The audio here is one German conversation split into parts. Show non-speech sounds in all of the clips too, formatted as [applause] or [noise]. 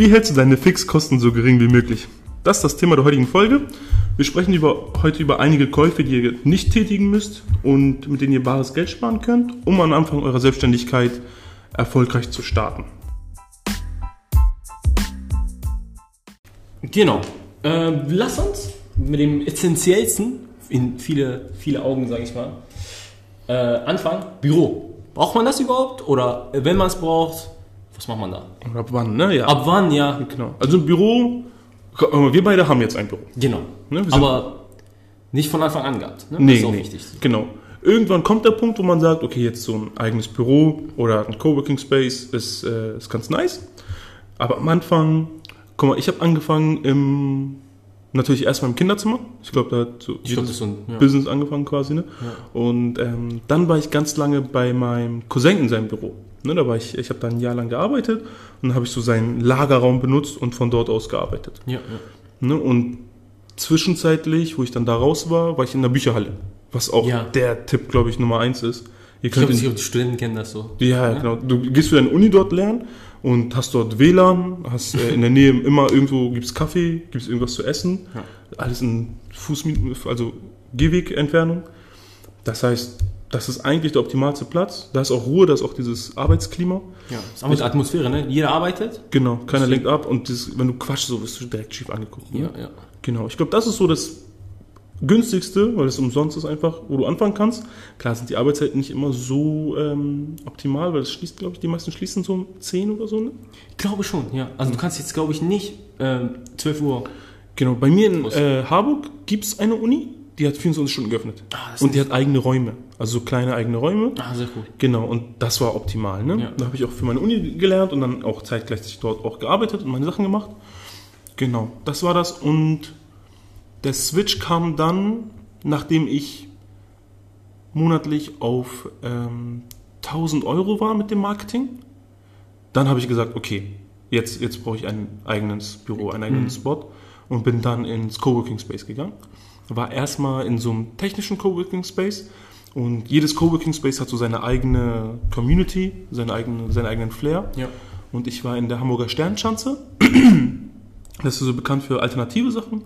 Wie hältst du deine Fixkosten so gering wie möglich? Das ist das Thema der heutigen Folge. Wir sprechen über, heute über einige Käufe, die ihr nicht tätigen müsst und mit denen ihr bares Geld sparen könnt, um am Anfang eurer Selbstständigkeit erfolgreich zu starten. Genau. Äh, lass uns mit dem Essentiellsten, in viele, viele Augen, sage ich mal, äh, anfangen. Büro. Braucht man das überhaupt? Oder wenn man es braucht, was macht man da? Ab wann, ne? Ja. Ab wann, ja. Genau. Also ein Büro, wir beide haben jetzt ein Büro. Genau. Ne, Aber nicht von Anfang an gehabt. Ne? Nee, das ist auch nee. wichtig. Genau. Irgendwann kommt der Punkt, wo man sagt, okay, jetzt so ein eigenes Büro oder ein Coworking Space ist, äh, ist ganz nice. Aber am Anfang, guck mal, ich habe angefangen im, natürlich erstmal im Kinderzimmer. Ich glaube, da hat so Ich ist so ein. Ja. Business angefangen quasi, ne? Und ähm, dann war ich ganz lange bei meinem Cousin in seinem Büro. Ne, da war ich, ich habe da ein Jahr lang gearbeitet und habe ich so seinen Lagerraum benutzt und von dort aus gearbeitet. Ja, ja. Ne? Und zwischenzeitlich, wo ich dann da raus war, war ich in der Bücherhalle. Was auch Ja. der Tipp, glaube ich, Nummer eins ist. Ihr Ich glaube, könnt die in, die Studenten kennen das so. ja, genau. Du gehst für deine Uni dort lernen und hast dort WLAN, hast äh, in der Nähe immer irgendwo gibt's Kaffee, gibt's irgendwas zu essen. Ja. Alles in Fußminuten, also Gehwegentfernung. Das heißt, das ist eigentlich der optimalste Platz. Da ist auch Ruhe, da ist auch dieses Arbeitsklima. Ja. Das ist auch mit Atmosphäre, ne? Jeder arbeitet. Genau, keiner lenkt ab und das, wenn du quatschst, so wirst du direkt schief angeguckt. Ne? Ja, ja. Genau, ich glaube, das ist so das günstigste, weil es umsonst ist einfach, wo du anfangen kannst. Klar sind die Arbeitszeiten nicht immer so ähm, optimal, weil es schließt, glaube ich, die meisten schließen so um 10 oder so. Ne? Ich glaube schon, ja. Also du kannst jetzt, glaube ich, nicht ähm, 12 Uhr. Genau, bei mir in äh, Harburg gibt es eine Uni, die hat 24 Stunden geöffnet. Ah, Und die hat eigene Räume, also so kleine eigene Räume. Ah, sehr cool. Genau, und das war optimal. Ne? Ja. Da habe ich auch für meine Uni gelernt und dann auch zeitgleich dort auch gearbeitet und meine Sachen gemacht. Genau, das war das. Und der Switch kam dann, nachdem ich monatlich auf ähm, 1000 Euro war mit dem Marketing. Dann habe ich gesagt, okay, jetzt, jetzt brauche ich ein eigenes Büro, einen eigenen Spot und bin dann ins Coworking Space gegangen. War erstmal in so einem technischen Coworking Space und jedes Coworking Space hat so seine eigene Community, seine eigene, seinen eigenen Flair. Ja. Und ich war in der Hamburger Sternschanze. Das ist so bekannt für alternative Sachen.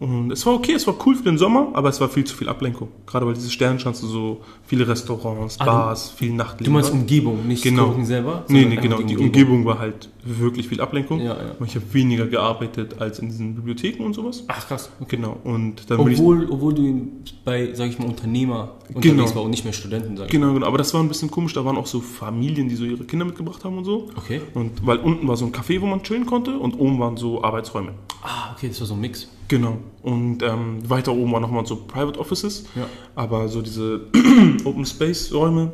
Und es war okay, es war cool für den Sommer, aber es war viel zu viel Ablenkung. Gerade weil diese Sternschanze so viele Restaurants, Ah, Bars, viel Nachtleben Du meinst. Umgebung, nicht Genau. Coworking selber? Nee, nee, genau. Die Umgebung war halt wirklich viel Ablenkung. Ja, ja. Ich habe weniger gearbeitet als in diesen Bibliotheken und sowas. Ach krass. Genau. Und dann bin ich Obwohl, obwohl du bei, sag ich mal, Unternehmer Genau. war und nicht mehr Studenten, sag Genau, genau. Aber das war ein bisschen komisch. Da waren auch so Familien, die so ihre Kinder mitgebracht haben und so. Okay. Und weil unten war so ein Café, wo man chillen konnte und oben waren so Arbeitsräume. Ah, okay, das war so ein Mix. Genau. Und ähm, weiter oben waren nochmal so Private Offices. Ja. Aber so diese [clears throat] Open Space Räume,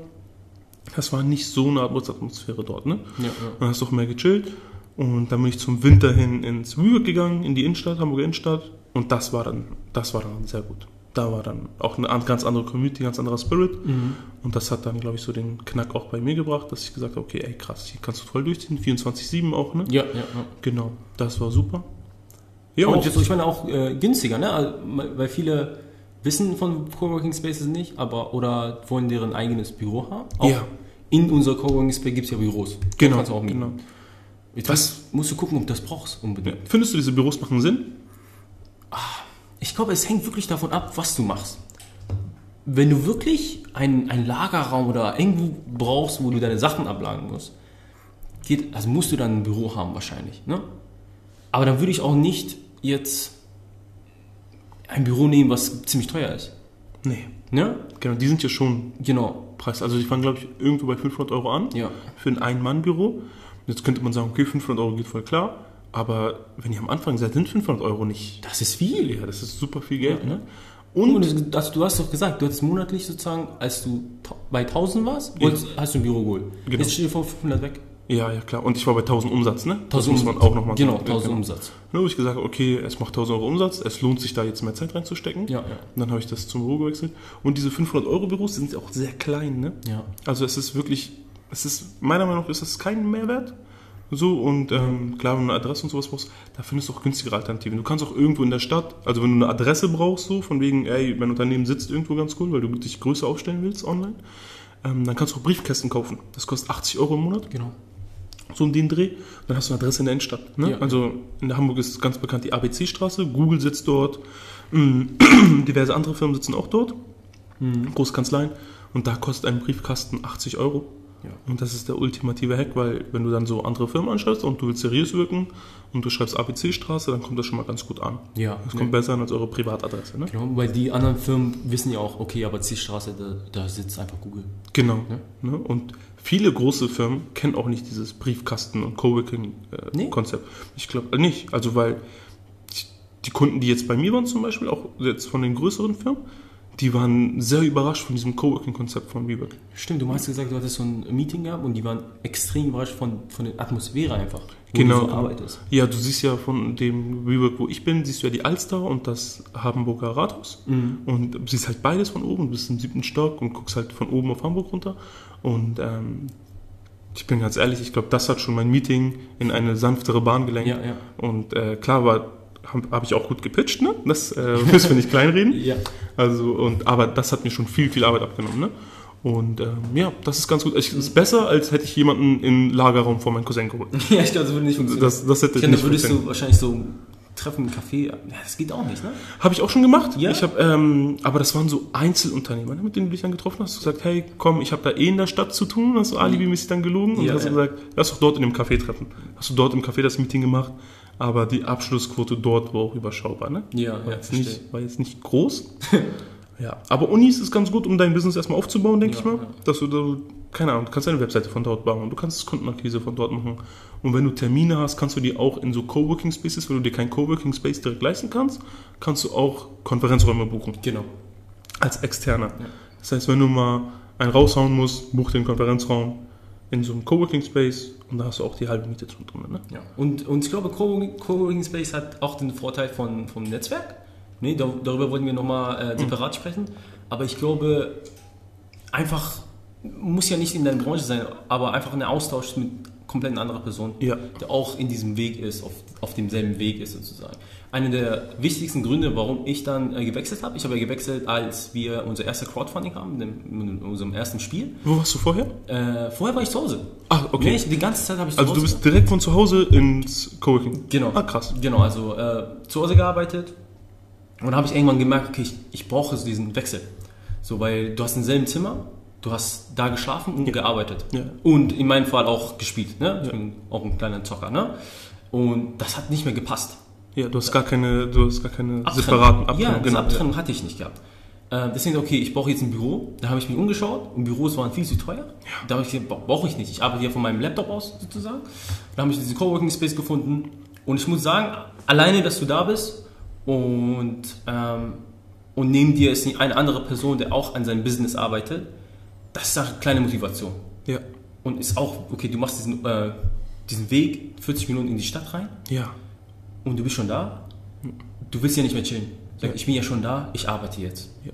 das war nicht so eine Atmosphäre dort, ne? Ja, ja. Dann hast du auch mehr gechillt. Und dann bin ich zum Winter hin ins Wüge gegangen, in die Innenstadt, Hamburger Innenstadt. Und das war dann, das war dann sehr gut. Da war dann auch eine an- ganz andere Community, ganz anderer Spirit. Und das hat dann, glaube ich, so den Knack auch bei mir gebracht, dass ich gesagt habe, okay, ey krass, hier kannst du voll durchziehen. 24-7 auch, ne? Ja, ja, ja. Genau, das war super. Ja, und jetzt, ich meine auch äh, günstiger, ne? Also, Weil viele wissen von Coworking Spaces nicht, aber oder wollen deren eigenes Büro haben. Auch Ja. In unserer Coworking Space gibt es ja Büros. Genau, kannst du auch mieten. genau. Jetzt Was- musst du gucken, ob du das brauchst unbedingt. Ja. Findest du, diese Büros machen Sinn? Ich glaube, es hängt wirklich davon ab, was du machst. Wenn du wirklich einen, einen Lagerraum oder irgendwo brauchst, wo du deine Sachen ablagen musst, geht, also musst du dann ein Büro haben wahrscheinlich. Ne? Aber dann würde ich auch nicht jetzt ein Büro nehmen, was ziemlich teuer ist. Nee. Ne? Genau, die sind ja schon Genau. Preis. Also die fangen, glaube ich, irgendwo bei 500 Euro an Ja. für ein Ein-Mann-Büro. Jetzt könnte man sagen, okay, 500 Euro geht voll klar. Aber wenn ihr am Anfang seid, sind 500 Euro nicht. Das ist viel. Ja, das ist super viel Geld. Ja, ne? Und Und du, also du hast doch gesagt, du hattest monatlich sozusagen, als du bei 1000 warst, Ja. hast du ein Büro geholt. Genau. Jetzt steht dir vor 500 weg. Ja, ja, klar. Und ich war bei 1000 Umsatz, ne? Das 1000 muss man auch nochmal Genau, sagen. 1000 Umsatz. Ne, wo ich gesagt habe, okay, es macht 1000 Euro Umsatz, es lohnt sich da jetzt mehr Zeit reinzustecken. Ja, ja. Und dann habe ich das zum Büro gewechselt. Und diese 500 Euro Büros sind auch sehr klein, ne? Ja. Also es ist wirklich, es ist, meiner Meinung nach ist das kein Mehrwert. So, und ähm, klar, wenn du eine Adresse und sowas brauchst, da findest du auch günstigere Alternativen. Du kannst auch irgendwo in der Stadt, also wenn du eine Adresse brauchst, so von wegen, ey, mein Unternehmen sitzt irgendwo ganz cool, weil du dich größer aufstellen willst online, ähm, dann kannst du auch Briefkästen kaufen. Das kostet 80 Euro im Monat. Genau. So um den Dreh. Dann hast du eine Adresse in der Innenstadt. Ne? Ja. Also in Hamburg ist ganz bekannt die ABC-Straße. Google sitzt dort. Mm, [clears throat] Diverse andere Firmen sitzen auch dort. Mhm. Großkanzleien. Und da kostet ein Briefkasten 80 Euro. Ja. Und das ist der ultimative Hack, weil wenn du dann so andere Firmen anschreibst und du willst seriös wirken und du schreibst ABC-Straße, dann kommt das schon mal ganz gut an. Ja. Das kommt besser an als eure Privatadresse. Ne? Genau, weil die anderen Firmen wissen ja auch, okay, aber Zielstraße, da, da sitzt einfach Google. Genau. Ja. Ne? Und viele große Firmen kennen auch nicht dieses Briefkasten- und Nee. Coworking-Konzept. Ich glaube nicht. Also, weil die- Kunden, die jetzt bei mir waren zum Beispiel, auch jetzt von den größeren Firmen, die waren sehr überrascht von diesem Coworking-Konzept von WeWork. Stimmt, du hast gesagt, du hattest so ein Meeting gehabt und die waren extrem überrascht von, von der Atmosphäre einfach, wo Genau. du so arbeitest. Ja, du siehst ja von dem WeWork, wo ich bin, siehst du ja die Alster und das Hamburger Rathaus. Und du siehst halt beides von oben, du bist im siebten Stock und guckst halt von oben auf Hamburg runter. Und ähm, ich bin ganz ehrlich, ich glaube, das hat schon mein Meeting in eine sanftere Bahn gelenkt. Ja, ja. Und äh, klar war, habe hab ich auch gut gepitcht, ne? Das äh, [laughs] müssen wir nicht kleinreden. Ja. Also, und, aber das hat mir schon viel, viel Arbeit abgenommen, ne? Und ähm, ja, das ist ganz gut. Ich, ist besser, als hätte ich jemanden im Lagerraum vor meinen Cousin geholt. [laughs] ja, ich glaube, das würde nicht funktionieren. Das, das hätte ich nicht würdest funktioniert. du wahrscheinlich so treffen im Café, ja, das geht auch nicht, ne? Habe ich auch schon gemacht. Ja? Ich hab, ähm, aber das waren so Einzelunternehmer, ne, mit denen du dich dann getroffen hast. Du hast gesagt, hey, komm, ich habe da eh in der Stadt zu tun. Hast du alibimäßig dann gelogen und Ja, hast ja. gesagt, lass doch dort in dem Café treffen. Hast du dort im Café das Meeting gemacht, aber die Abschlussquote dort war auch überschaubar. Ne? Ja, war, ja, jetzt verstehe. nicht, war jetzt nicht groß. [laughs] ja, aber Unis ist ganz gut, um dein Business erstmal aufzubauen, denke ich mal. Dass du, du, keine Ahnung, du kannst deine Webseite von dort bauen, du kannst Kundenakquise von dort machen. Und wenn du Termine hast, kannst du die auch in so Coworking Spaces, wenn du dir kein Coworking Space direkt leisten kannst, kannst du auch Konferenzräume buchen Genau. als Externer. Das heißt, wenn du mal einen raushauen musst, buch den Konferenzraum in so einem Coworking Space und da hast du auch die halbe Miete drin. Ne? Ja. Und, und ich glaube, Co- Coworking Space hat auch den Vorteil von, vom Netzwerk. Nee, da, darüber wollen wir nochmal äh, separat sprechen. Aber ich glaube, einfach, muss ja nicht in deiner Branche sein, aber einfach ein Austausch mit komplett anderer Person, Ja. der auch in diesem Weg ist, auf, auf demselben Weg ist sozusagen. Einer der wichtigsten Gründe, warum ich dann äh, gewechselt habe, ich habe ja gewechselt, als wir unser erstes Crowdfunding haben, dem, in unserem ersten Spiel. Wo warst du vorher? Äh, vorher war ich zu Hause. Ah, okay. Nee, ich, die ganze Zeit habe ich zu also Hause du bist direkt von zu Hause ins Coworking. Genau. Ah, krass. Genau, also äh, zu Hause gearbeitet und dann habe ich irgendwann gemerkt, okay, ich, ich brauche so diesen Wechsel. So, weil du hast im selben Zimmer, du hast da geschlafen und gearbeitet. Ja. Und in meinem Fall auch gespielt. Ne? Ich bin auch ein kleiner Zocker. Ne? Und das hat nicht mehr gepasst. Ja, du hast gar keine, du hast gar keine Abtrennung. separaten Ja, Abtrennungen. diese Abtrennung hatte ich nicht gehabt. Äh, deswegen, okay, ich brauche jetzt ein Büro. Da habe ich mich umgeschaut und Büros waren viel zu teuer. Da habe ich gesagt, bra- brauche ich nicht. Ich arbeite hier von meinem Laptop aus sozusagen. Da habe ich diesen Coworking Space gefunden. Und ich muss sagen, alleine, dass du da bist und, ähm, und neben dir ist eine andere Person, der auch an seinem Business arbeitet, das ist eine kleine Motivation. Ja. Und ist auch, okay, du machst diesen, äh, diesen Weg 40 Minuten in die Stadt rein Ja. und du bist schon da, du willst ja nicht mehr chillen. Sag, Ja. Ich bin ja schon da, ich arbeite jetzt. Ja.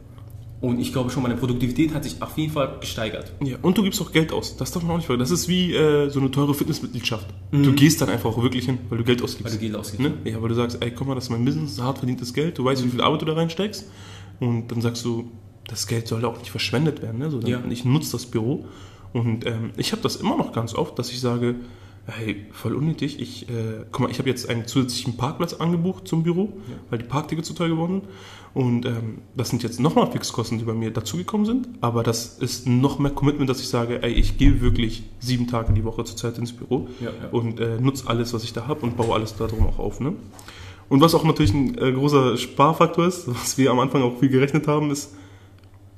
Und ich glaube schon, meine Produktivität hat sich auf jeden Fall gesteigert. Ja, und du gibst auch Geld aus. Das darf man auch nicht vergessen. Das ist wie äh, so eine teure Fitnessmitgliedschaft. Du gehst dann einfach auch wirklich hin, weil du Geld ausgibst. Weil du Geld ausgibst. Ne? Ja, weil du sagst, ey, guck mal, das ist mein Business, hart verdientes Geld, du weißt, wie viel Arbeit du da reinsteckst. Und dann sagst du, das Geld soll auch nicht verschwendet werden, ne? sondern Ja. ich nutze das Büro. Und ähm, ich habe das immer noch ganz oft, dass ich sage, hey, voll unnötig, ich, äh, guck mal, ich habe jetzt einen zusätzlichen Parkplatz angebucht zum Büro, weil die Parktickets zu teuer geworden sind. Und ähm, das sind jetzt nochmal Fixkosten, die bei mir dazugekommen sind. Aber das ist noch mehr Commitment, dass ich sage, ey, ich gehe wirklich sieben Tage die Woche zurzeit ins Büro Ja, ja. und äh, nutze alles, was ich da habe und baue alles darum auch auf. Ne? Und was auch natürlich ein äh, großer Sparfaktor ist, was wir am Anfang auch viel gerechnet haben, ist,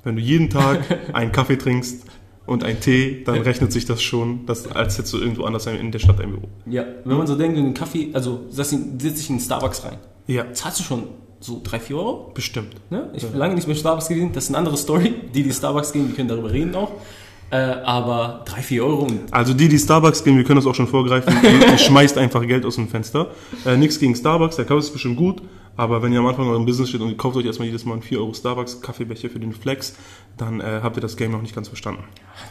wenn du jeden Tag einen Kaffee trinkst und einen Tee, dann Ja. rechnet sich das schon, dass, als hättest du irgendwo anders in der Stadt ein Büro. Ja, wenn man so denkt, in den Kaffee, also setz ihn- setz dich in den Starbucks rein. Ja, Zahlst du schon so 3, 4 Euro? bestimmt. Ne? Ich bin lange nicht mehr Starbucks gewesen, das ist eine andere Story. Die, die Starbucks gehen, die können darüber reden auch. Äh, aber 3, 4 Euro Also die, die Starbucks gehen, wir können das auch schon vorgreifen, [laughs] ihr, schmeißt einfach Geld aus dem Fenster. Äh, nichts gegen Starbucks, der Kaffee ist bestimmt gut, aber wenn ihr am Anfang eurem Business steht und ihr kauft euch erstmal jedes Mal einen 4 Euro Starbucks Kaffeebecher für den Flex, dann äh, habt ihr das Game noch nicht ganz verstanden.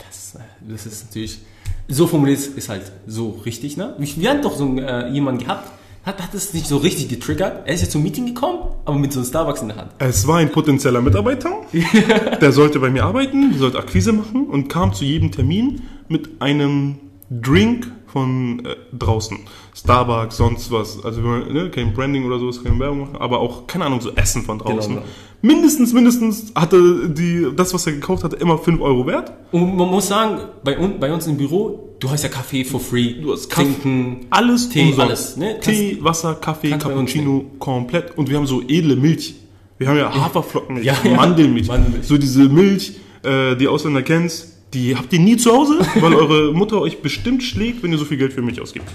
Das, äh, das ist natürlich, so formuliert ist halt so richtig, ne? Wir wir hatten doch so einen, äh, jemanden gehabt, hat, hat es nicht so richtig getriggert. Er ist jetzt zum Meeting gekommen, aber mit so einem Starbucks in der Hand. Es war ein potenzieller Mitarbeiter, [laughs] der sollte bei mir arbeiten, der sollte Akquise machen und kam zu jedem Termin mit einem Drink von äh, draußen. Starbucks, sonst was. Also ne, kein Branding oder sowas, keine Werbung machen, aber auch, keine Ahnung, so Essen von draußen. Genau, genau. Mindestens, mindestens hatte die, das, was er gekauft hatte, immer 5 Euro wert. Und man muss sagen, bei, bei uns im Büro, du hast ja Kaffee for free. Du hast Kaffee, Trinken, alles Tee, umsonst. alles, ne? Tee, Wasser, Kaffee, kannst Cappuccino, komplett. Und wir haben so edle Milch. Wir haben ja Haferflocken, Ja, ja. Mandelmilch. Mandelmilch. So diese Milch, äh, die Ausländer kennst, die habt ihr nie zu Hause, [laughs] weil eure Mutter euch bestimmt schlägt, wenn ihr so viel Geld für Milch ausgibt.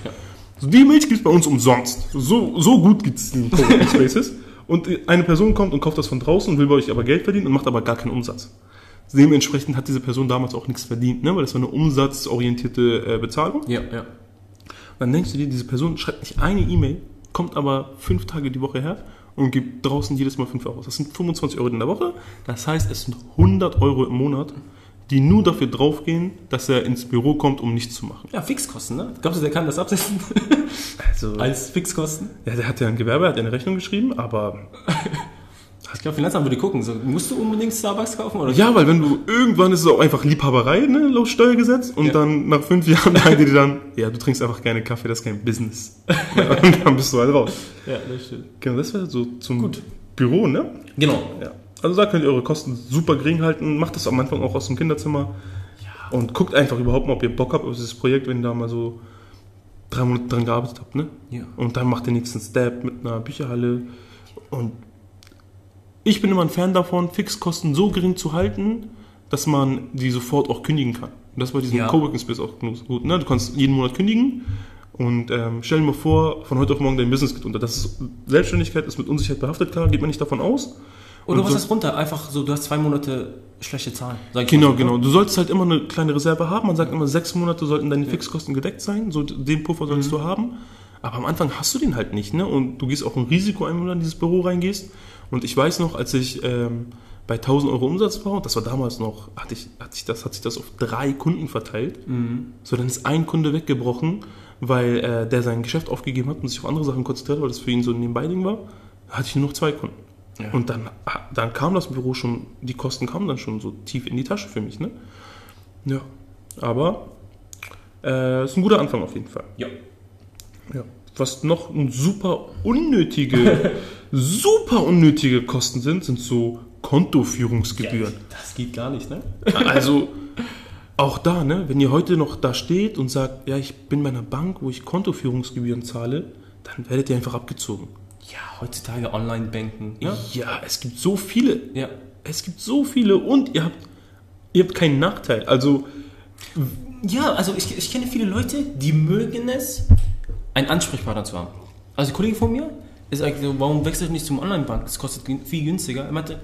So, die Milch gibt's bei uns umsonst. So, so gut gibt's die [laughs] Spaces. Und eine Person kommt und kauft das von draußen und will bei euch aber Geld verdienen und macht aber gar keinen Umsatz. Dementsprechend hat diese Person damals auch nichts verdient, ne? weil das war eine umsatzorientierte äh, Bezahlung. Ja, ja. Dann denkst du dir, diese Person schreibt nicht eine E-Mail, kommt aber fünf Tage die Woche her und gibt draußen jedes Mal 5 Euro. aus. Das sind 25 Euro in der Woche. Das heißt, es sind 100 Euro im Monat, die nur dafür draufgehen, dass er ins Büro kommt, um nichts zu machen. Ja, Fixkosten, ne? Glaubst du, der kann das absetzen? [laughs] Also, Als Fixkosten? ja, der hat ja ein Gewerbe, hat ja eine Rechnung geschrieben, aber [laughs] Ich glaube, Finanzamt würde gucken. So, musst du unbedingt Starbucks kaufen? Oder? ja, weil wenn du irgendwann ist es auch einfach Liebhaberei, ne, laut Steuergesetz, und Ja. dann nach fünf Jahren [laughs] sagen die dir dann, ja, du trinkst einfach gerne Kaffee, das ist kein Business. [laughs] Ja, und dann bist du halt raus. Ja, das stimmt. Genau, das wäre so zum Gut. Büro, ne? Genau. Ja. Also da könnt ihr eure Kosten super gering halten. Macht das am Anfang auch aus dem Kinderzimmer. Und guckt einfach überhaupt mal, ob ihr Bock habt auf dieses Projekt, wenn ihr da mal so drei Monate dran gearbeitet habt. Ne? Ja. Und dann macht den nächsten Step mit einer Bücherhalle. Und ich bin immer ein Fan davon, Fixkosten so gering zu halten, dass man die sofort auch kündigen kann. Und das bei diesem Ja. Coworking Space auch gut. Ne? Du kannst jeden Monat kündigen. Und ähm, stell dir mal vor, von heute auf morgen dein Business geht unter. Das ist, Selbstständigkeit ist mit Unsicherheit behaftet, klar, geht man nicht davon aus. Oder Und was ist runter? Einfach so, du hast zwei Monate schlechte Zahlen. Sag ich Genau, mal so, genau. Du solltest halt immer eine kleine Reserve haben. Man sagt immer, sechs Monate sollten deine Fixkosten gedeckt sein. So den Puffer solltest Mhm. du haben. Aber am Anfang hast du den halt nicht, ne? Und du gehst auch ein Risiko ein, wenn du in dieses Büro reingehst. Und ich weiß noch, als ich ähm, bei 1000 Euro Umsatz war, und das war damals noch, hatte ich, hat sich das, hat sich das auf drei Kunden verteilt. Mhm. So, dann ist ein Kunde weggebrochen, weil äh, der sein Geschäft aufgegeben hat und sich auf andere Sachen konzentriert hat, weil das für ihn so ein Nebenbei-Ding war. Da hatte ich nur noch zwei Kunden. Ja. Und dann, ah, dann kam das Büro schon, die Kosten kamen dann schon so tief in die Tasche für mich, ne? Ja. Aber äh, ist ein guter Anfang auf jeden Fall. Ja. Ja. Was noch ein super unnötige, [laughs] super unnötige Kosten sind, sind so Kontoführungsgebühren. Das geht gar nicht, ne? Also auch da, ne, wenn ihr heute noch da steht und sagt, ja, ich bin bei einer Bank, wo ich Kontoführungsgebühren zahle, dann werdet ihr einfach abgezogen. Ja, heutzutage Online-Banken. Ja, Ne? ja es gibt so viele. Ja. Es gibt so viele und ihr habt, ihr habt keinen Nachteil. Also, Ja, also ich, ich kenne viele Leute, die mögen es, einen Ansprechpartner zu haben. Also ein Kollege von mir ist eigentlich so, warum wechselst du nicht zum Online-Bank? Das kostet viel günstiger. Er meinte,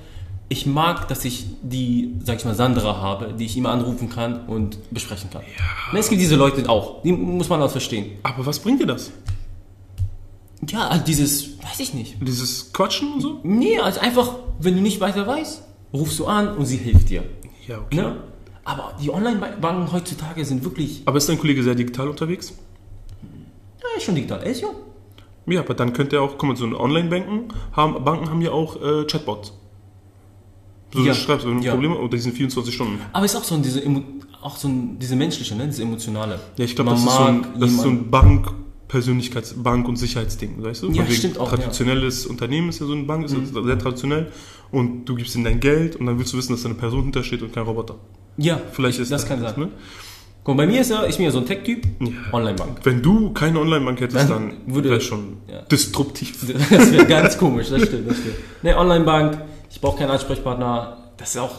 ich mag, dass ich die, sag ich mal, Sandra habe, die ich immer anrufen kann und besprechen kann. Ja. Es gibt diese Leute auch, die muss man auch verstehen. aber was bringt dir das? Ja, also dieses, weiß ich nicht. Dieses Quatschen und so? Nee, also einfach, wenn du nicht weiter weißt, rufst du an und sie hilft dir. Ja, okay. Ne? Aber die Online-Banken heutzutage sind wirklich, Aber ist dein Kollege sehr digital unterwegs? ja, schon digital. Er ist jung. Ja, aber dann könnt ihr auch, komm mal, so Online-Banken haben, Banken haben ja auch äh, Chatbots. So, Ja. du schreibst, wenn du Ja. Probleme, oder die sind 24 Stunden. Aber es ist auch so ein, diese, auch so ein, diese menschliche, ne? diese emotionale. Ja, ich glaube, das, ist so ein- das ist so ein Bank, Persönlichkeits-, Bank- und Sicherheitsding, weißt du? Ja, stimmt auch, Traditionelles Unternehmen ist ja so eine Bank, ist Mhm. ja sehr traditionell. Und du gibst ihnen dein Geld und dann willst du wissen, dass da eine Person hintersteht und kein Roboter. Ja, Vielleicht ist das kann das, sein. ne? Guck, mal, bei mir ist er, ich bin ja so ein Tech-Typ, Ja. Online-Bank. Wenn du keine Online-Bank hättest, Dann dann wäre schon ja. disruptiv. [laughs] Das wäre ganz komisch, das stimmt, das stimmt. Ne, Online-Bank, ich brauche keinen Ansprechpartner, das ist auch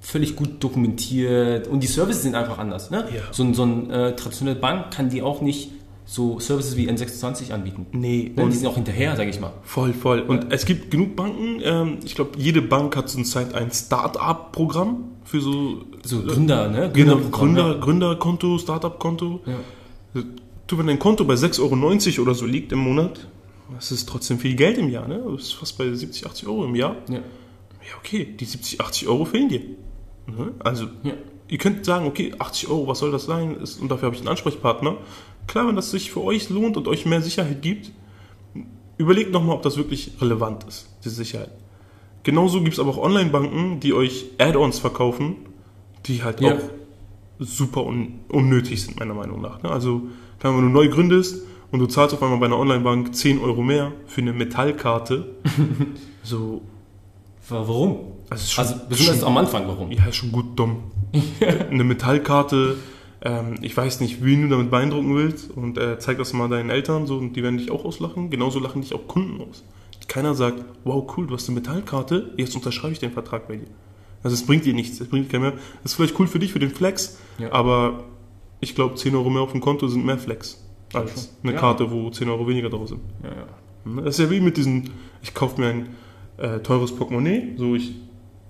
völlig gut dokumentiert und die Services sind einfach anders. Ne? Ja. So, so eine äh, traditionelle Bank kann die auch nicht so Services wie N26 anbieten. Nee, Ne? und Die sind auch hinterher, sage ich mal. voll, voll. Und es gibt genug Banken, ähm, ich glaube, jede Bank hat zurzeit ein Start-up-Programm für so So Gründer, ne? Genau, Gründerprogramm, Gründer, Gründerkonto, Startup-Konto. Ja. Du, wenn dein Konto bei 6,90 Euro oder so liegt im Monat, das ist trotzdem viel Geld im Jahr, ne? Das ist fast bei 70, 80 Euro im Jahr. Ja. Ja, okay, die 70, 80 Euro fehlen dir. Ne? Also, Ja. ihr könnt sagen, okay, 80 Euro, was soll das sein? Ist, und dafür habe ich einen Ansprechpartner. Klar, wenn das sich für euch lohnt und euch mehr Sicherheit gibt, überlegt nochmal, ob das wirklich relevant ist, diese Sicherheit. Genauso gibt es aber auch Online-Banken, die euch Add-ons verkaufen, die halt Ja. auch super un unnötig sind, meiner Meinung nach. Ne? Also, wenn du neu gründest und du zahlst auf einmal bei einer Online-Bank 10 Euro mehr für eine Metallkarte, [laughs] so, Warum? also, schon, Also besonders schon, am Anfang, warum? ja, ist schon gut dumm. [laughs] eine Metallkarte, ähm, ich weiß nicht, wen du damit beeindrucken willst und äh, zeig das mal deinen Eltern so und die werden dich auch auslachen. Genauso lachen dich auch Kunden aus. Keiner sagt, wow, cool, du hast eine Metallkarte, jetzt unterschreibe ich den Vertrag bei dir. Also es bringt dir nichts, es bringt dir keinen mehr. Das ist vielleicht cool für dich, für den Flex, Ja. aber ich glaube, 10 Euro mehr auf dem Konto sind mehr Flex als eine Ja. Karte, wo 10 Euro weniger drauf sind. Ja? Das ist ja wie mit diesen, ich kaufe mir ein äh, teures Portemonnaie, so ich,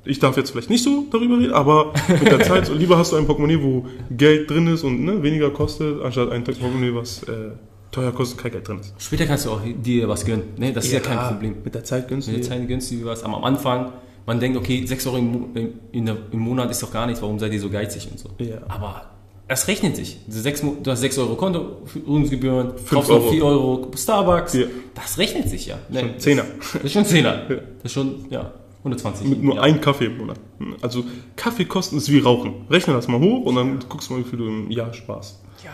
ich darf jetzt vielleicht nicht so darüber reden, aber mit der [laughs] Zeit, so, lieber hast du ein Portemonnaie, wo Geld drin ist und ne, weniger kostet, anstatt ein Portemonnaie, was äh, teuer kostet, kein Geld drin ist. Später kannst du auch dir was gönnen. Ne? Das ist ja kein Problem. Mit der Zeit gönnst du Mit der. Zeit gönnst du dir was. Aber am Anfang, man denkt, okay, 6 Euro im, im, im Monat ist doch gar nichts, warum seid ihr so geizig und so. Ja. Aber es rechnet sich. Du hast 6 Euro Konto, Führungsgebühren, kaufst noch Euro. 4 Euro Starbucks. Ja. Das rechnet sich ja. Ne? Schon Zehner. Das ist schon Zehner. [laughs] Ja. Das ist schon, ja, 120. Mit nur ja. ein Kaffee im Monat. Also Kaffeekosten ist wie Rauchen. Rechne das mal hoch und dann guckst du mal, wie viel du im Jahr sparst. Ja.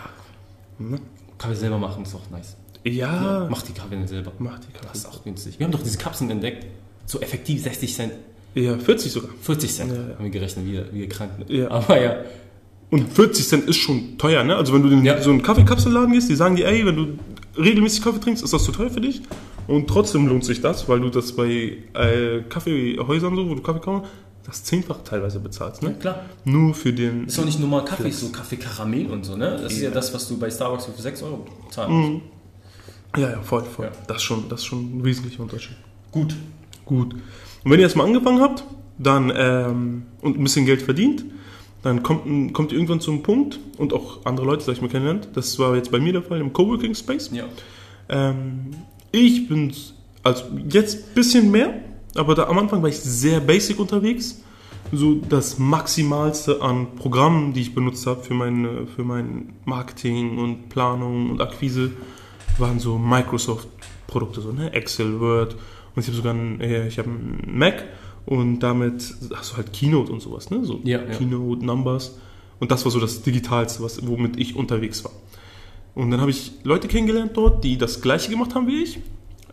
Ne? Kaffee selber machen ist auch nice. Ja, Mach die Kaffee nicht selber. mach die Das ist Kaffee. auch günstig. Wir haben doch diese Kapseln entdeckt. So effektiv 60 Cent, Ja, 40 sogar. 40 Cent. Ja, ja. Haben wir gerechnet, wie, wie krank. Ja. Aber ja. Und 40 Cent ist schon teuer, ne? Also wenn du in Ja. so einen Kaffeekapselladen gehst, die sagen dir, ey, wenn du regelmäßig Kaffee trinkst, ist das zu teuer für dich. Und trotzdem lohnt sich das, weil du das bei äh, Kaffeehäusern so, wo du Kaffee kaufst, das zehnfach teilweise bezahlst, ne? Klar. Nur für den. Das ist auch nicht normal Kaffee, so Kaffee Karamell und so, ne? Das ist ja das, was du bei Starbucks für 6 Euro zahlen musst. Ja, ja, voll, voll. Ja. Das, ist schon, das ist schon ein wesentlicher Unterschied. Gut. Gut. Und wenn ihr erstmal angefangen habt, dann ähm, und ein bisschen Geld verdient, dann kommt, kommt ihr irgendwann zum Punkt und auch andere Leute, sag ich mal, kennenlernt. Das war jetzt bei mir der Fall im Coworking Space. Ja. Ähm, ich bin also jetzt ein bisschen mehr, aber da am Anfang war ich sehr basic unterwegs. So das Maximalste an Programmen, die ich benutzt habe für, meine, für mein Marketing und Planung und Akquise, waren so Microsoft-Produkte, so ne? Excel, Word. Und ich habe sogar einen, ich habe einen Mac und damit hast du halt Keynote und sowas, ne? So Ja, ja. Keynote, Numbers. Und das war so das Digitalste, was, womit ich unterwegs war. Und dann habe ich Leute kennengelernt dort, die das Gleiche gemacht haben wie ich.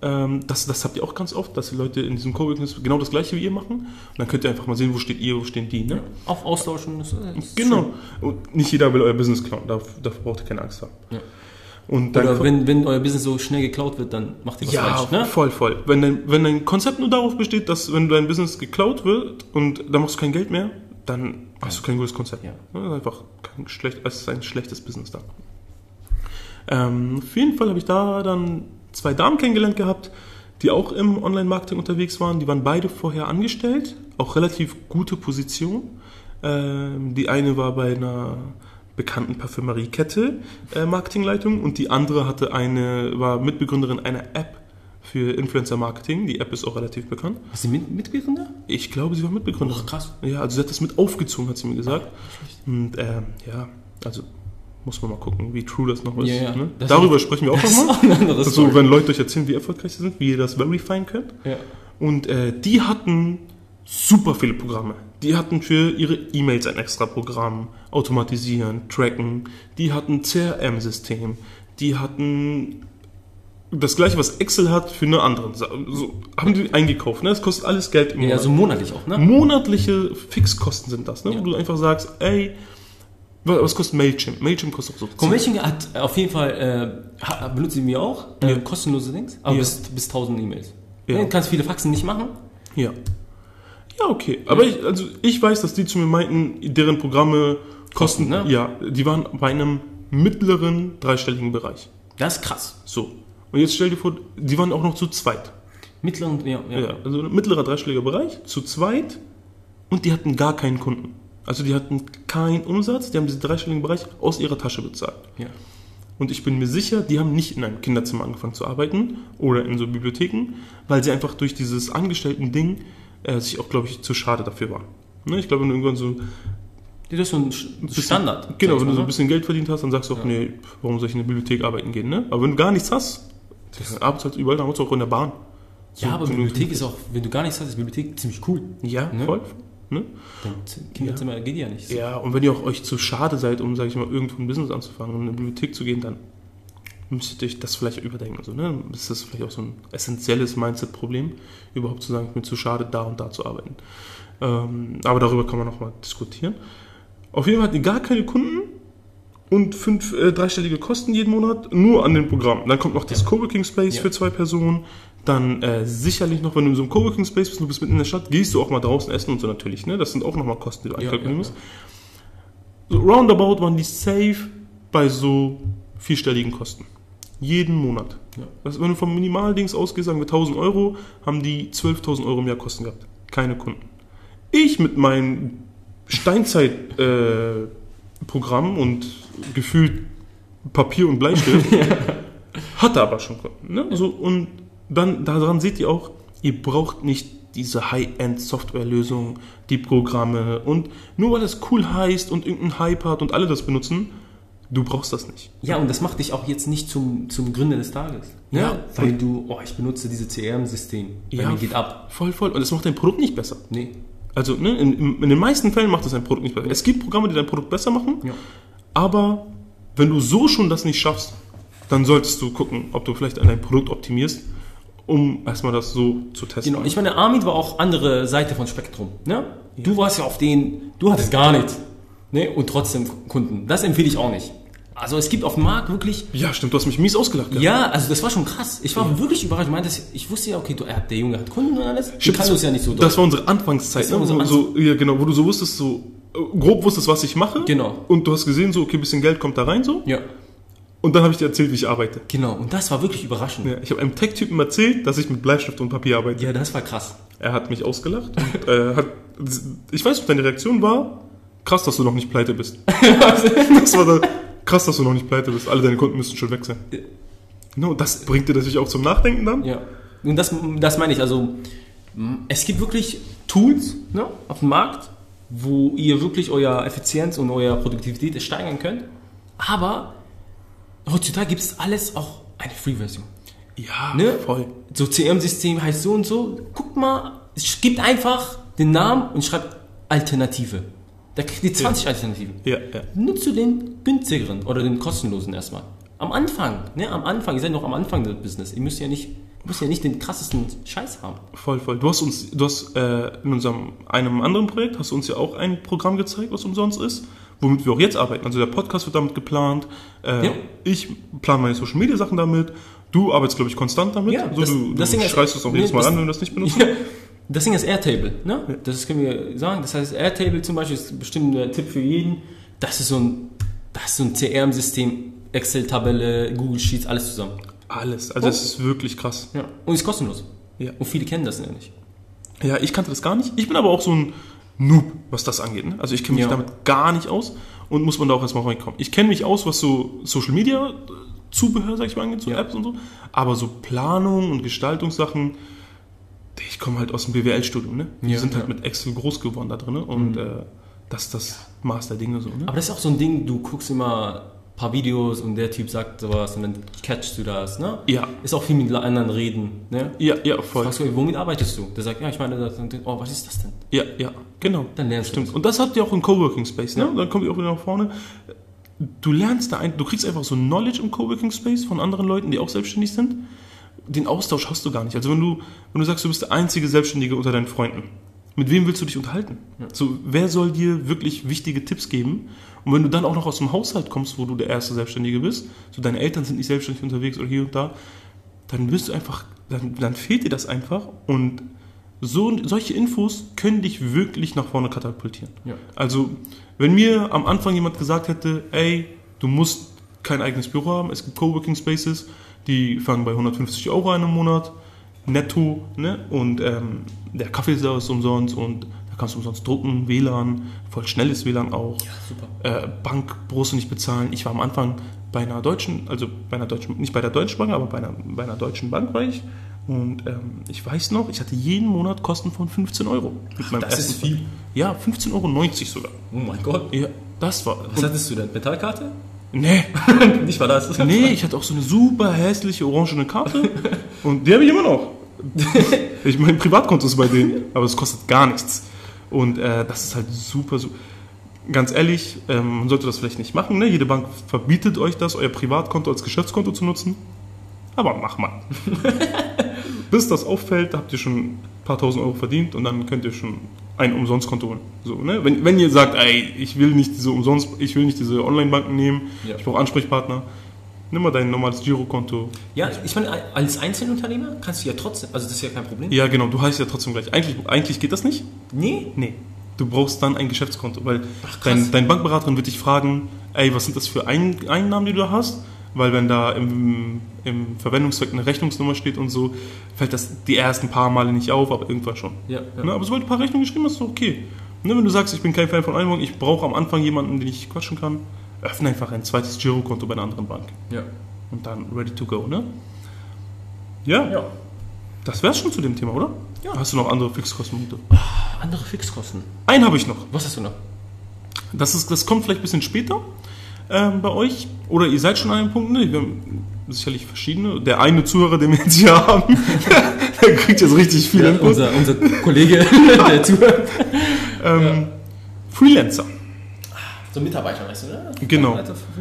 Ähm, das, das habt ihr auch ganz oft, dass die Leute in diesem Coworking genau das Gleiche wie ihr machen. Und dann könnt ihr einfach mal sehen, wo steht ihr, wo stehen die. Ne? Auch austauschen. Das ist Genau. Und nicht jeder will euer Business klauen. Davor, davor braucht ihr keine Angst haben. Ja. Und dann Oder wenn, wenn euer Business so schnell geklaut wird, dann macht ihr was ja, falsch, ne? voll, voll. Wenn dein, wenn dein Konzept nur darauf besteht, dass wenn dein Business geklaut wird und dann machst du kein Geld mehr, dann hast du kein gutes Konzept. Ja. Das ist einfach kein schlecht, es ist ein schlechtes Business da. Ähm, auf jeden Fall habe ich da dann zwei Damen kennengelernt gehabt, die auch im Online-Marketing unterwegs waren. Die waren beide vorher angestellt, auch relativ gute Position. Ähm, die eine war bei einer bekannten Parfümeriekette äh, Marketingleitung und die andere hatte eine, war Mitbegründerin einer App für Influencer-Marketing. Die App ist auch relativ bekannt. Hast du mit, Mitbegründer? Ich glaube, sie war Mitbegründerin. Ach, krass. Ja, also sie hat das mit aufgezogen, hat sie mir gesagt. Und ähm, ja, also muss man mal gucken, wie true das noch ist. Ja, ja. Ne? Das Darüber ist- sprechen wir auch nochmal. Also, Story. wenn Leute euch erzählen, wie erfolgreich sie sind, wie ihr das verifieren könnt. Ja. Und äh, die hatten super viele Programme. Die hatten für ihre E-Mails ein extra Programm, automatisieren, tracken. Die hatten CRM-System. Die hatten das gleiche, was Excel hat, für eine andere. So, haben die eingekauft. Ne? Das kostet alles Geld im Ja, Monat. so monatlich auch, ne? Monatliche Fixkosten sind das, ne? Ja. wo du einfach sagst, ey, wa- was kostet Mailchimp? Mailchimp kostet auch so. Convention hat auf jeden Fall, äh, benutzen wir auch, äh, Ja. kostenlose Dings, aber Ja. bis, bis 1000 E-Mails. Ja. Ja. Du kannst viele Faxen nicht machen. Ja. Ja, okay. Aber ich, also ich weiß, dass die zu mir meinten, deren Programme kosten, ne? ja, die waren bei einem mittleren dreistelligen Bereich. Das ist krass. So. Und jetzt stell dir vor, die waren auch noch zu zweit. Mittleren, ja, ja. Ja, also ein mittlerer dreistelliger Bereich, zu zweit und die hatten gar keinen Kunden. Also die hatten keinen Umsatz, die haben diesen dreistelligen Bereich aus ihrer Tasche bezahlt. ja. Und ich bin mir sicher, die haben nicht in einem Kinderzimmer angefangen zu arbeiten oder in so Bibliotheken, weil sie einfach durch dieses Angestellten-Ding äh, sich auch, glaube ich, zu schade dafür waren. Ne? Ich glaube, wenn du irgendwann so Das ist so ein Sch- bisschen- Standard. Genau, wenn du so ein mal, bisschen Geld verdient hast, dann sagst du auch, Ja. nee, warum soll ich in eine Bibliothek arbeiten gehen, ne? Aber wenn du gar nichts hast, dann arbeitest du halt überall, dann arbeitest du auch in der Bahn. Ja, aber So- Bibliothek ist auch, wenn du gar nichts hast, ist Bibliothek ziemlich cool. Ja, Ne? voll. Ne? Kinderzimmer geht ja nicht. so. Ja, und wenn ihr auch euch zu schade seid, um, sage ich mal, irgendwo ein Business anzufangen und in eine Bibliothek zu gehen, dann müsstet ihr euch das vielleicht überdenken. So, ne? Das ist vielleicht auch so ein essentielles Mindset-Problem, überhaupt zu sagen, ich bin zu schade, da und da zu arbeiten. Ähm, aber darüber kann man noch mal diskutieren. Auf jeden Fall hatten die gar keine Kunden und fünf äh, dreistellige Kosten jeden Monat nur an dem Programm. Dann kommt noch das Coworking Space Ja. für zwei Personen. Dann äh, sicherlich noch, wenn du in so einem Coworking Space bist, du bist mitten in der Stadt, gehst du auch mal draußen essen und so natürlich. Ne? Das sind auch nochmal Kosten, die du Ja, einkalkulieren ja, musst. So roundabout waren die safe bei so vierstelligen Kosten. Jeden Monat. Ja. Das, wenn du vom Minimaldings ausgehst, sagen wir 1000 Euro, haben die 12.000 Euro mehr Kosten gehabt. Keine Kunden. Ich mit meinem Steinzeit-Programm äh, und gefühlt Papier und Bleistift [laughs] hatte aber schon. Ne? So, und dann daran seht ihr auch, ihr braucht nicht diese High-End-Software-Lösung, die Programme und nur weil es cool heißt und irgendein Hype hat und alle das benutzen, du brauchst das nicht. Ja, und das macht dich auch jetzt nicht zum, zum Gründer des Tages. Ne? Ja. Weil du, oh, ich benutze dieses CRM-System. Ja. mir geht ab. Voll, voll. Und es macht dein Produkt nicht besser. Nee. Also ne, in, in, den meisten Fällen macht es dein Produkt nicht besser. Es gibt Programme, die dein Produkt besser machen, Ja. aber wenn du so schon das nicht schaffst, dann solltest du gucken, ob du vielleicht an dein Produkt optimierst, um erstmal das so zu testen. Genau. Ich meine, Armin war auch andere Seite von Spektrum. Ne? Du warst ja auf den, du hattest gar nichts. Ne? Und trotzdem Kunden. Das empfehle ich auch nicht. Also es gibt auf dem Markt wirklich Ja, stimmt, du hast mich mies ausgelacht. gehabt. Ja, also das war schon krass. Ich war wirklich überrascht. Ich meinte, das- ich wusste ja, okay, du, er hat, der Junge hat Kunden und alles. Ich Stimmt, kann uns ja nicht so Das war unsere Anfangszeit, Das war ne? unsere wo, so, ja, genau, wo du so wusstest, so äh, grob wusstest, was ich mache. Genau. Und du hast gesehen, so, okay, bisschen Geld kommt da rein, so. Ja, Und dann habe ich dir erzählt, wie ich arbeite. genau. Und das war wirklich überraschend. Ja, ich habe einem Tech-Typen erzählt, dass ich mit Bleistift und Papier arbeite. Ja, das war krass. Er hat mich ausgelacht und äh, hat, ich weiß, nicht, deine Reaktion war, krass, dass du noch nicht pleite bist. [laughs] das war da, krass, dass du noch nicht pleite bist. Alle deine Kunden müssten schon weg sein. Genau, das bringt dir natürlich auch zum Nachdenken dann. Ja. Und das, das meine ich. Also, es gibt wirklich Tools ne, auf dem Markt, wo ihr wirklich euer Effizienz und eure Produktivität steigern könnt. Aber heutzutage gibt es alles auch eine Free-Version. Ja, Ne? voll. So CM-System heißt so und so. Guckt mal, gibt einfach den Namen und schreibt Alternative. Da kriegt ihr 20 Alternativen. Ja, ja. Nutzt du den günstigeren oder den kostenlosen erstmal. Am Anfang, ne, am Anfang, ihr seid noch am Anfang des Business. Ihr müsst ja nicht, müsst ja nicht den krassesten Scheiß haben. Voll, voll. Du hast uns, du hast äh, in unserem einem anderen Projekt hast du uns ja auch ein Programm gezeigt, was umsonst ist, womit wir auch jetzt arbeiten. Also der Podcast wird damit geplant. Äh, Ja. Ich plane meine Social Media Sachen damit. Du arbeitest, glaube ich, konstant damit. Ja, so, das- du du schreist es auch nee, jedes Mal an, wenn du das nicht benutzt. Ja, das Ding ist Airtable, ne? Das können wir sagen. Das heißt, Airtable zum Beispiel ist bestimmt ein Tipp für jeden. Das ist so ein, das ist so ein CRM-System, Excel-Tabelle, Google Sheets, alles zusammen. Alles. Also es ist wirklich krass. Ja. Und ist kostenlos. Ja. Und viele kennen das ja nicht. Ja, ich kannte das gar nicht. Ich bin aber auch so ein Noob, was das angeht. Ne? Also ich kenne mich Ja. damit gar nicht aus und muss man da auch erstmal reinkommen. Ich kenne mich aus, was so Social Media äh, Zubehör, sag ich mal, angeht, so Ja. Apps und so. Aber so Planung und Gestaltungssachen, ich komme halt aus dem BWL-Studium, ne? Wir Ja, sind halt ja. Mhm. mit Excel groß geworden da drin und äh, das ist das Maß der Dinge so, ne? Aber das ist auch so ein Ding, du guckst immer ein paar Videos und der Typ sagt sowas und dann catchst du das, ne? Ja. Ist auch viel mit anderen reden, ne? Ja, ja, voll. Fragst du, womit arbeitest du? Der sagt, ja, ich meine, das, und, oh, was ist das denn? Ja, ja, genau. Dann lernst du Stimmt. Und das habt ihr auch im Coworking Space, ne? Ja. Dann kommt ihr auch wieder nach vorne. Du lernst da ein, du kriegst einfach so Knowledge im Coworking Space von anderen Leuten, die auch selbstständig sind. Den Austausch hast du gar nicht. Also wenn du, wenn du sagst, du bist der einzige Selbstständige unter deinen Freunden, mit wem willst du dich unterhalten? So, wer soll dir wirklich wichtige Tipps geben? Und wenn du dann auch noch aus dem Haushalt kommst, wo du der erste Selbstständige bist, so deine Eltern sind nicht selbstständig unterwegs oder hier und da, dann wirst du einfach, dann, dann fehlt dir das einfach und so, solche Infos können dich wirklich nach vorne katapultieren. Ja. Also, wenn mir am Anfang jemand gesagt hätte, ey, du musst kein eigenes Büro haben, es gibt Coworking Spaces, die fangen bei 150 Euro an im Monat, netto, ne? Und ähm, der Kaffee ist da ist umsonst und da kannst du umsonst drucken, WLAN, voll schnelles WLAN auch. Super. Äh, Bank brauchst du nicht bezahlen. Ich war am Anfang bei einer deutschen, also bei einer deutschen, nicht bei der Deutschen Bank, aber bei einer, bei einer deutschen Bank war ich. Und ähm, ich weiß noch, ich hatte jeden Monat Kosten von 15 Euro. Mit meinem das ist viel. Ja, 15,90 Euro sogar. Oh mein Gott. Ja, das war. Was hattest du denn? Metallkarte? Nee, [laughs] Nicht war das. nee, ich hatte auch so eine super hässliche orangene Karte. [laughs] Und die habe ich immer noch. Ich mein Privatkonto ist bei denen, aber es kostet gar nichts. Und äh, das ist halt super, super. Ganz ehrlich, ähm, man sollte das vielleicht nicht machen. Ne? Jede Bank verbietet euch das, euer Privatkonto als Geschäftskonto zu nutzen. Aber mach mal. [laughs] Bis das auffällt, habt ihr schon ein paar tausend Euro verdient und dann könnt ihr schon ein Umsonstkonto holen. So, ne? wenn, wenn ihr sagt, ey, ich will nicht diese Umsonst, ich will nicht diese Online-Banken nehmen, Ja. ich brauche Ansprechpartner, nimm mal dein normales Girokonto. Ja, ich meine, als Einzelunternehmer kannst du ja trotzdem, also das ist ja kein Problem. Ja, genau, du heißt ja trotzdem gleich. Eigentlich, eigentlich geht das nicht. Nee? Nee. Du brauchst dann ein Geschäftskonto, weil Ach, dein, dein Bankberaterin wird dich fragen, ey, was sind das für ein Einnahmen, die du hast? Weil wenn da im, im Verwendungszweck eine Rechnungsnummer steht und so, fällt das die ersten paar Male nicht auf, aber irgendwann schon. Ja, ja. Ne? Aber sobald du ein paar Rechnungen geschrieben hast, ist okay. Ne? Wenn du sagst, ich bin kein Fan von Einwohnung, ich brauche am Anfang jemanden, den ich quatschen kann, öffne einfach ein zweites Girokonto bei einer anderen Bank. Ja. Und dann ready to go, ne? Ja, ja. das wär's schon zu dem Thema, oder? Ja. Hast du noch andere Fixkostenpunkte? Andere Fixkosten. Einen habe ich noch. Was hast du noch? Das, ist, das kommt vielleicht ein bisschen später ähm, bei euch. Oder ihr seid schon an einem Punkt. Ne? Wir haben sicherlich verschiedene. Der eine Zuhörer, den wir jetzt hier haben, [laughs] der kriegt jetzt richtig viel Ja, Input. unser, unser Kollege, [laughs] der zuhört. Ähm, Freelancer. So Mitarbeiter, weißt du, ne? Genau.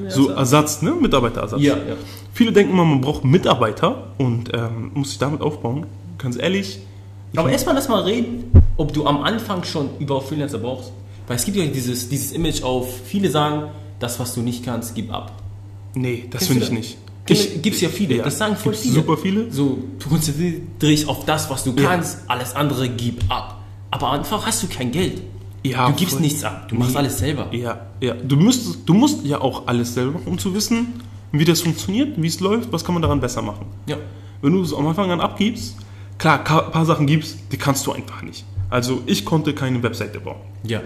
So Ersatz, ne? Mitarbeiterersatz. Ja, ja. Viele denken immer, man braucht Mitarbeiter und ähm, muss sich damit aufbauen. Ganz ehrlich. Aber erstmal lass mal reden, ob du am Anfang schon über Freelancer brauchst. Weil es gibt ja dieses, dieses Image auf, viele sagen, das, was du nicht kannst, gib ab. Nee, das finde ich das? nicht. Gibt- gibt's ja viele, das sagen voll gibt's viele. Super viele. So, du konzentrierst dich auf das, was du Ja. kannst, alles andere gib ab. Aber einfach hast du kein Geld. Ja, du gibst voll. nichts ab, du machst Nee. alles selber. Ja, ja. Du, müsstest, du musst ja auch alles selber machen, um zu wissen, wie das funktioniert, wie es läuft, was kann man daran besser machen. Ja. Wenn du es am Anfang an abgibst, klar, ein paar Sachen gibst, die kannst du einfach nicht. Also ich konnte keine Webseite bauen. Ja.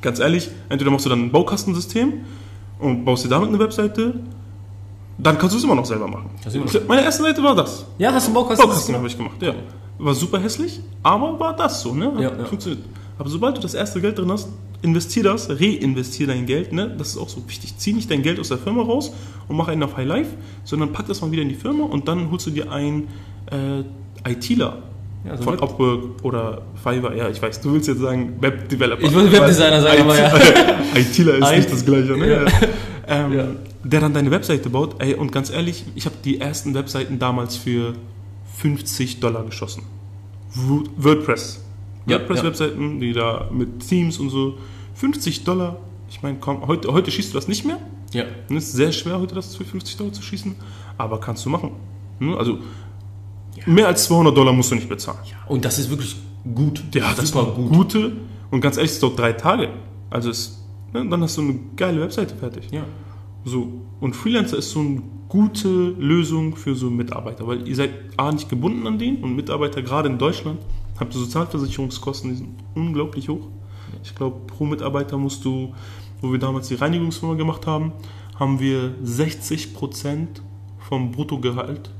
Ganz ehrlich, entweder machst du dann ein Baukastensystem und baust dir damit eine Webseite, dann kannst du es immer noch selber machen. Noch. Meine erste Seite war das. Ja, hast du einen Baukasten? Baukasten habe ich gemacht, ja. War super hässlich, aber war das so, ne? Ja, ja. Funktioniert. Aber sobald du das erste Geld drin hast, investier das, reinvestier dein Geld, ne? Das ist auch so wichtig. Zieh nicht dein Geld aus der Firma raus und mach einen auf High Life, sondern pack das mal wieder in die Firma und dann holst du dir einen äh, ITler Ja, so von Upwork oder Fiverr. Ja, ich weiß, du willst jetzt sagen Web Developer. Ich wollte Webdesigner sagen, aber ja. [laughs] ITler ist IT nicht das gleiche, ne? Ja. Ähm, Ja. Der dann deine Webseite baut. Ey, und ganz ehrlich, ich habe die ersten Webseiten damals für 50 Dollar geschossen. Wo- WordPress. WordPress-Webseiten, die da mit Themes und so. 50 Dollar. Ich meine, komm, heute, heute schießt du das nicht mehr. Ja. Es ist sehr schwer, heute das für 50 Dollar zu schießen. Aber kannst du machen. Also, mehr als 200 Dollar musst du nicht bezahlen. Und das ist wirklich gut. Ja, das ist gut. gute. Und ganz ehrlich, es dauert drei Tage. Also, es, ne, dann hast du eine geile Webseite fertig. Ja. So, und Freelancer ist so eine gute Lösung für so Mitarbeiter, weil ihr seid A nicht gebunden an denen und Mitarbeiter, gerade in Deutschland, habt ihr Sozialversicherungskosten, die sind unglaublich hoch. Ich glaube, pro Mitarbeiter musst du, wo wir damals die Reinigungsfirma gemacht haben, haben wir 60% vom Bruttogehalt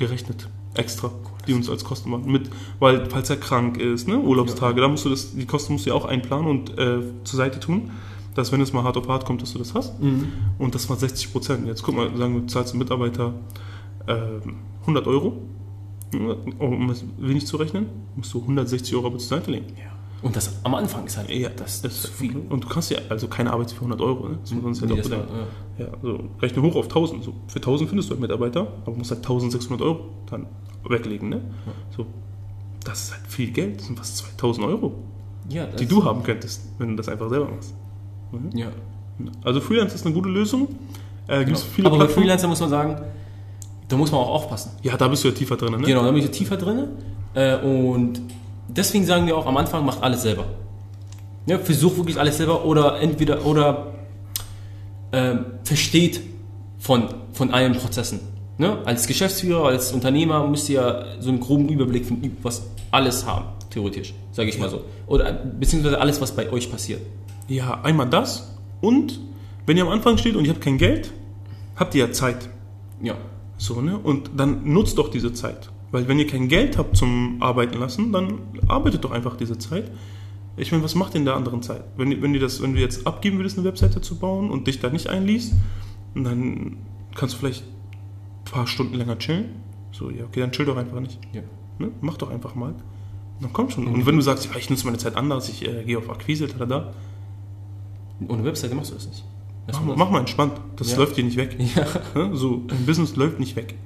gerechnet. Extra, die uns als Kosten machen. Mit, weil, falls er krank ist, ne, Urlaubstage, da musst du das, die Kosten musst du ja auch einplanen und äh, zur Seite tun, dass wenn es mal hart auf hart kommt, dass du das hast. Und das war 60 Prozent. Jetzt guck mal, sagen wir, du zahlst einem Mitarbeiter ähm, 100 Euro. Ja, Um es wenig zu rechnen, musst du 160 Euro aber zur Seite legen. Und das am Anfang ist halt. Ja, das ist zu viel. Und du kannst ja, also keine Arbeit für 100 Euro, ne? Das muss man sich halt Nee, auch das war, bedenken. Ja, so, rechne hoch auf 1000. So, für 1000 findest du halt Mitarbeiter, aber musst halt 1600 Euro dann weglegen, ne? So, das ist halt viel Geld, das sind fast 2000 Euro, ja, das die du haben könntest, wenn du das einfach selber machst. Ja. Also Freelance ist eine gute Lösung. Äh, Genau. viele Aber bei. Freelancer muss man sagen, da muss man auch aufpassen. Ja, da bist du ja tiefer drin, ne? Genau, da bin ich tiefer drin. Äh, und deswegen sagen wir auch am Anfang, macht alles selber. Ja, versuch wirklich alles selber oder entweder oder ähm, versteht von, von allen Prozessen. Ne? Als Geschäftsführer, als Unternehmer müsst ihr ja so einen groben Überblick von was alles haben, theoretisch, sage ich mal so. Oder beziehungsweise alles, was bei euch passiert. Ja, einmal das und wenn ihr am Anfang steht und ihr habt kein Geld, habt ihr ja Zeit. Ja. So, ne? Und dann nutzt doch diese Zeit. Weil wenn ihr kein Geld habt zum Arbeiten lassen, dann arbeitet doch einfach diese Zeit. Ich meine, was macht ihr in der anderen Zeit? Wenn, ihr- wenn, ihr das, wenn du jetzt abgeben würdest, eine Webseite zu bauen und dich da nicht einliest, dann kannst du vielleicht ein paar Stunden länger chillen. So, ja, okay, dann chill doch einfach nicht. ja. Ne? Mach doch einfach mal. Dann kommt schon. Und wenn du sagst, ja, ich nutze meine Zeit anders, ich äh, gehe auf Akquise, da, Ohne Webseite machst du das nicht. Mach, mach mal entspannt. Das Ja. läuft dir nicht weg. [laughs] Ja. Ne? So, ein Business läuft nicht weg.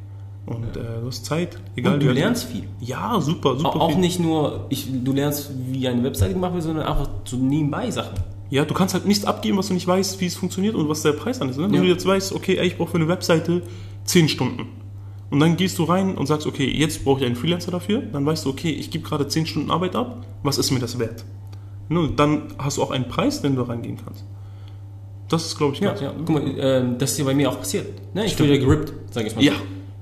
Und äh, du hast Zeit, egal Und du lernst viel. Ja, super, super. Auch, auch viel. nicht nur, ich, du lernst, wie eine Webseite gemacht wird, sondern einfach so nebenbei Sachen. Ja, du kannst halt nichts abgeben, was du nicht weißt, wie es funktioniert und was der Preis dann ist. Ne? Wenn Ja. du jetzt weißt, okay, ey, ich brauche für eine Webseite 10 Stunden. Und dann gehst du rein und sagst, okay, jetzt brauche ich einen Freelancer dafür. Dann weißt du, okay, ich gebe gerade 10 Stunden Arbeit ab. Was ist mir das wert? Ne? Dann hast du auch einen Preis, den du reingehen kannst. Das ist, glaube ich, Ja, ganz ja. Guck mal, ähm, das ist ja bei mir auch passiert. Ne? Ich wurde ja gerippt, sag ich mal. Ja.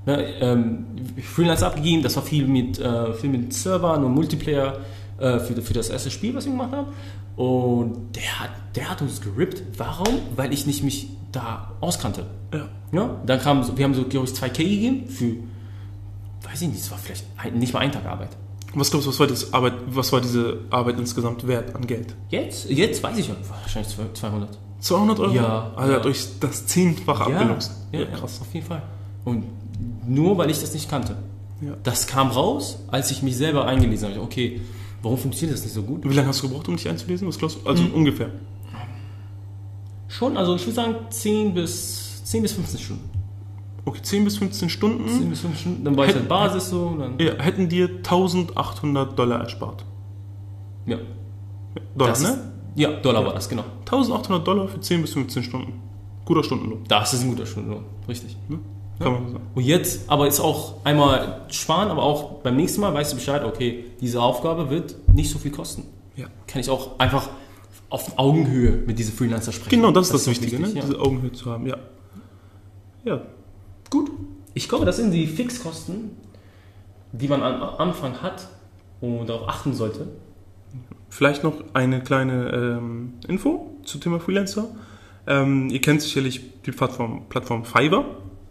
Ne? Ähm, Freelance abgegeben, das war viel mit, äh, viel mit Servern und Multiplayer äh, für, für das erste Spiel, was wir gemacht haben. Und der hat, der hat uns gerippt. Warum? Weil ich nicht mich da auskannte. Ja. Ja? Dann kam, so- wir haben so, glaube ich, 2K gegeben für, weiß ich nicht, das war vielleicht ein, nicht mal ein Tag Arbeit. Was glaubst du, was war, das Arbeit, was war diese Arbeit insgesamt wert an Geld? Jetzt, jetzt weiß ich ja, wahrscheinlich 200. 200 Euro? Ja, Also ja. hat euch das zehnfache Ja, abgeluchst. ja, Ja, ja, krass. auf jeden Fall. Und nur weil ich das nicht kannte. Ja. Das kam raus, als ich mich selber eingelesen habe. Okay, warum funktioniert das nicht so gut? Wie lange hast du gebraucht, um dich einzulesen? Was glaubst du? Also Hm. ungefähr. Schon, also ich würde sagen 10 bis, 10 bis 15 Stunden. Okay, 10 bis 15 Stunden. 10 bis 15 Stunden, dann war ich Hätte- halt Basis so, dann, Ja, hätten dir 1800 Dollar erspart. ja. Dollar, Das ne? Ja, Dollar war das, genau. 1800 Dollar für 10 bis 15 Stunden. Guter Stundenlohn, Das ist ein guter Stundenlohn, richtig. kann sagen. Und jetzt, aber ist auch einmal sparen, aber auch beim nächsten Mal weißt du Bescheid, okay, diese Aufgabe wird nicht so viel kosten. Ja. Kann ich auch einfach auf Augenhöhe mit diesen Freelancer sprechen. Genau, das ist das, Wichtige, wichtig, ne? ja. diese Augenhöhe zu haben. Ja. Ja, Gut. Ich glaube, das sind die Fixkosten, die man am Anfang hat und darauf achten sollte. Vielleicht noch eine kleine ähm, Info zum Thema Freelancer. Ähm, ihr kennt sicherlich die Plattform, Plattform Fiverr,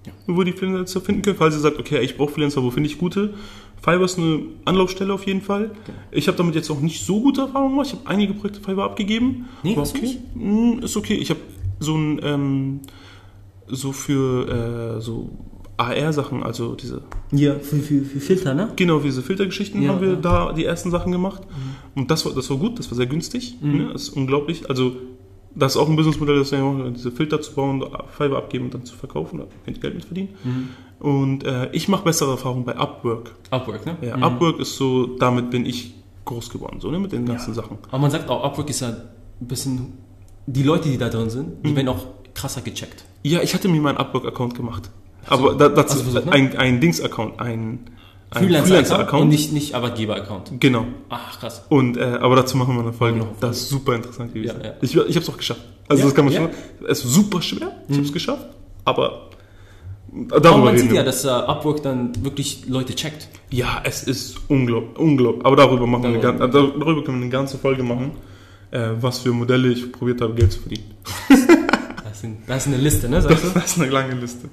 Ja. wo die Freelancer finden können. Falls ihr sagt, okay, ich brauche Freelancer, wo finde ich gute? Fiverr ist eine Anlaufstelle auf jeden Fall. Ich habe damit jetzt auch nicht so gute Erfahrungen gemacht. Ich habe einige Projekte Fiverr abgegeben. Nee, War okay. nicht? Mm, Ist okay. Ich habe so ein ähm, so für äh, so AR-Sachen, also diese Ja, für, für, für Filter, ne? Genau, diese Filtergeschichten Ja, haben wir ja. da die ersten Sachen gemacht. Und das war, das war gut, das war sehr günstig. Mhm. Ne? Das ist unglaublich. Also, das ist auch ein Businessmodell, das machen, diese Filter zu bauen, Fiverr abgeben und dann zu verkaufen, da könnt ihr Geld mit verdienen. Mhm. Und äh, ich mache bessere Erfahrungen bei Upwork. Upwork, ne? Ja, Mhm. Upwork ist so, damit bin ich groß geworden, so, ne, mit den ganzen Sachen. Aber man sagt auch, Upwork ist ja ein bisschen. Die Leute, die da drin sind, die Mhm. werden auch krasser gecheckt. Ja, ich hatte mir meinen Upwork-Account gemacht. Aber da, dazu, du versucht, ne? ein, ein Dings-Account, ein, Freelancer-Account und nicht, nicht Arbeitgeber-Account. Genau. Ach, krass. Und, äh, aber dazu machen wir eine Folge noch. Das ist super interessant gewesen. Ja, ja. Ich, ich habe es auch geschafft. Also Ja, das kann man schon. Es ist super schwer. Ich habe es geschafft. Aber Aber darüber man reden sieht wir. ja, dass äh, Upwork dann wirklich Leute checkt. ja, es ist unglaublich, unglaublich. Aber darüber machen wir eine, Darüber. darüber können wir eine ganze Folge machen, äh, was für Modelle ich probiert habe, Geld zu verdienen. [laughs] Das ist eine Liste, ne? Sagst du? Das ist eine lange Liste.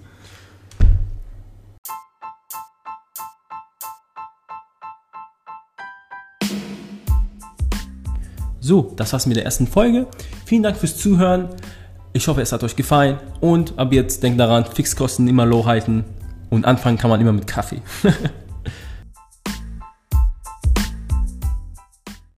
So, das war's mit der ersten Folge. Vielen Dank fürs Zuhören. Ich hoffe, es hat euch gefallen. Und ab jetzt denkt daran, Fixkosten immer low halten. Und anfangen kann man immer mit Kaffee. [laughs]